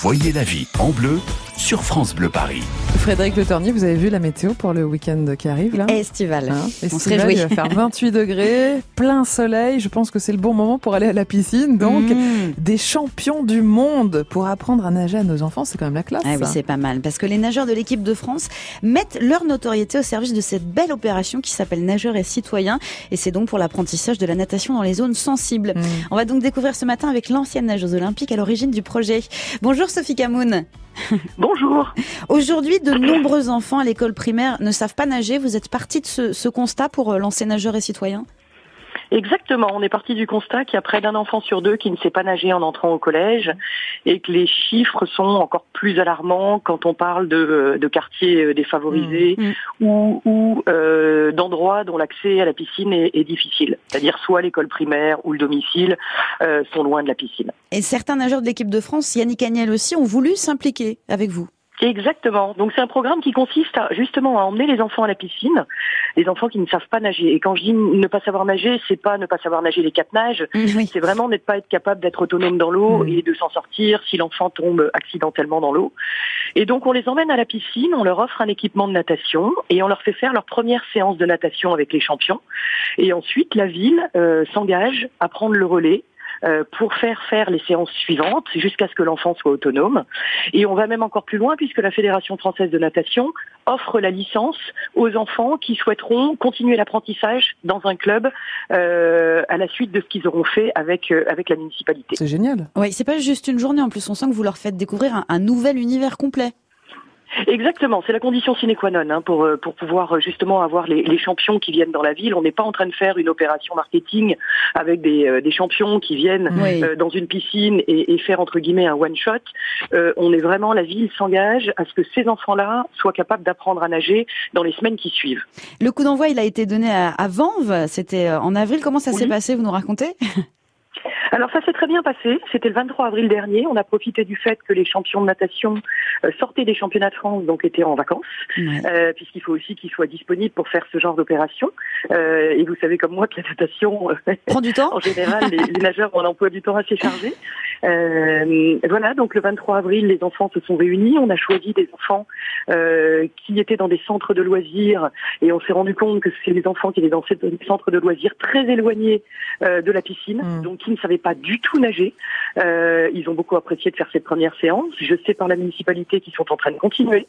Voyez la vie en bleu sur France Bleu Paris. Frédéric Le Tornier, vous avez vu la météo pour le week-end qui arrive là Estival. Hein On se Estival, réjouit. Il va faire 28 degrés, plein soleil. Je pense que c'est le bon moment pour aller à la piscine. Donc, Mmh. des champions du monde pour apprendre à nager à nos enfants, c'est quand même la classe. Ah oui, c'est pas mal. Parce que les nageurs de l'équipe de France mettent leur notoriété au service de cette belle opération qui s'appelle Nageurs et Citoyens. Et c'est donc pour l'apprentissage de la natation dans les zones sensibles. Mm. On va donc découvrir ce matin avec l'ancienne nageuse olympique à l'origine du projet. Bonjour Sophie Camoun. Bonjour. Aujourd'hui, de nombreux enfants à l'école primaire ne savent pas nager. Vous êtes partie de ce, constat pour euh, lancer Nageurs et Citoyens? Exactement, on est parti du constat qu'il y a près d'un enfant sur deux qui ne sait pas nager en entrant au collège et que les chiffres sont encore plus alarmants quand on parle de, de quartiers euh, défavorisés Mmh. ou, ou euh, d'endroits dont l'accès à la piscine est, est difficile. C'est-à-dire soit l'école primaire ou le domicile euh, sont loin de la piscine. Et certains nageurs de l'équipe de France, Yannick Agnel aussi, ont voulu s'impliquer avec vous. Exactement. Donc c'est un programme qui consiste à, justement à emmener les enfants à la piscine, les enfants qui ne savent pas nager. Et quand je dis ne pas savoir nager, c'est pas ne pas savoir nager les quatre nages, Oui. c'est vraiment ne pas être capable d'être autonome dans l'eau Mm. et de s'en sortir si l'enfant tombe accidentellement dans l'eau. Et donc on les emmène à la piscine, on leur offre un équipement de natation et on leur fait faire leur première séance de natation avec les champions. Et ensuite la ville euh, s'engage à prendre le relais. Euh, pour faire faire les séances suivantes jusqu'à ce que l'enfant soit autonome. Et on va même encore plus loin puisque la Fédération française de natation offre la licence aux enfants qui souhaiteront continuer l'apprentissage dans un club euh, à la suite de ce qu'ils auront fait avec, euh, avec la municipalité. C'est génial. Oui, c'est pas juste une journée. En plus, on sent que vous leur faites découvrir un, un nouvel univers complet. Exactement, c'est la condition sine qua non hein, pour, euh, pour pouvoir euh, justement avoir les, les champions qui viennent dans la ville. On n'est pas en train de faire une opération marketing avec des, euh, des champions qui viennent Oui. euh, dans une piscine et, et faire entre guillemets un one shot. Euh, on est vraiment, la ville s'engage à ce que ces enfants-là soient capables d'apprendre à nager dans les semaines qui suivent. Le coup d'envoi, il a été donné à, à Vanves. C'était en avril. Comment ça Oui. s'est passé Vous nous racontez? Alors ça s'est très bien passé. C'était le 23 avril dernier. On a profité du fait que les champions de natation euh, sortaient des championnats de France, donc étaient en vacances, Ouais. euh, puisqu'il faut aussi qu'ils soient disponibles pour faire ce genre d'opération. Euh, et vous savez comme moi que la natation, Prend du temps en général, les, les nageurs ont un emploi du temps assez chargé. Euh, voilà, donc le 23 avril, les enfants se sont réunis. On a choisi des enfants euh, qui étaient dans des centres de loisirs et on s'est rendu compte que c'est des enfants qui étaient dans ces centres de loisirs très éloignés euh, de la piscine, Mm. donc qui ne savaient pas du tout nager. Euh, ils ont beaucoup apprécié de faire cette première séance. Je sais par la municipalité qu'ils sont en train de continuer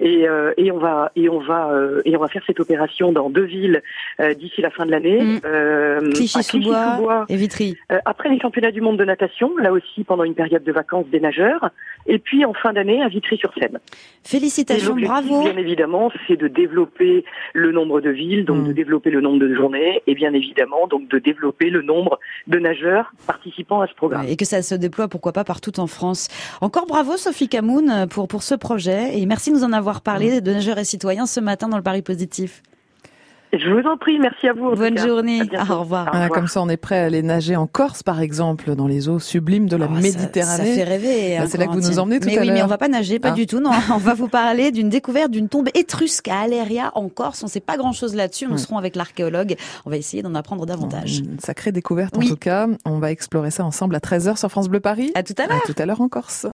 et, euh, et on va et on va euh, et on va faire cette opération dans deux villes euh, d'ici la fin de l'année. Mm. Euh, à Clichy-sous-Bois et Vitry. euh, après les championnats du monde de natation, là aussi pendant une période de vacances des nageurs, et puis en fin d'année à Vitry-sur-Seine. Félicitations, bravo. bien évidemment, c'est de développer le nombre de villes, donc Mm. de développer le nombre de journées, et bien évidemment donc de développer le nombre de nageurs participant à ce programme. Ouais, Et que ça se déploie, pourquoi pas, partout en France. Encore bravo, Sophie Camoun, pour, pour ce projet. Et merci de nous en avoir parlé de nageurs et citoyens ce matin dans le Paris Positif. Je vous en prie, merci à vous. Bonne journée. À bientôt. Au revoir. Comme ça, on est prêt à aller nager en Corse, par exemple, dans les eaux sublimes de la Oh, ça- Méditerranée. Ça, fait rêver. Bah, c'est là que vous nous emmenez tout mais à oui, mais on va pas nager, pas Ah. du tout. Non, on va vous parler d'une découverte d'une tombe étrusque à Aléria en Corse. On sait pas grand chose là-dessus. Nous Ouais. serons avec l'archéologue. On va essayer d'en apprendre davantage. Une sacrée découverte, Oui. en tout cas. On va explorer ça ensemble à 13h sur France Bleu Paris. À tout à l'heure. À tout à l'heure en Corse.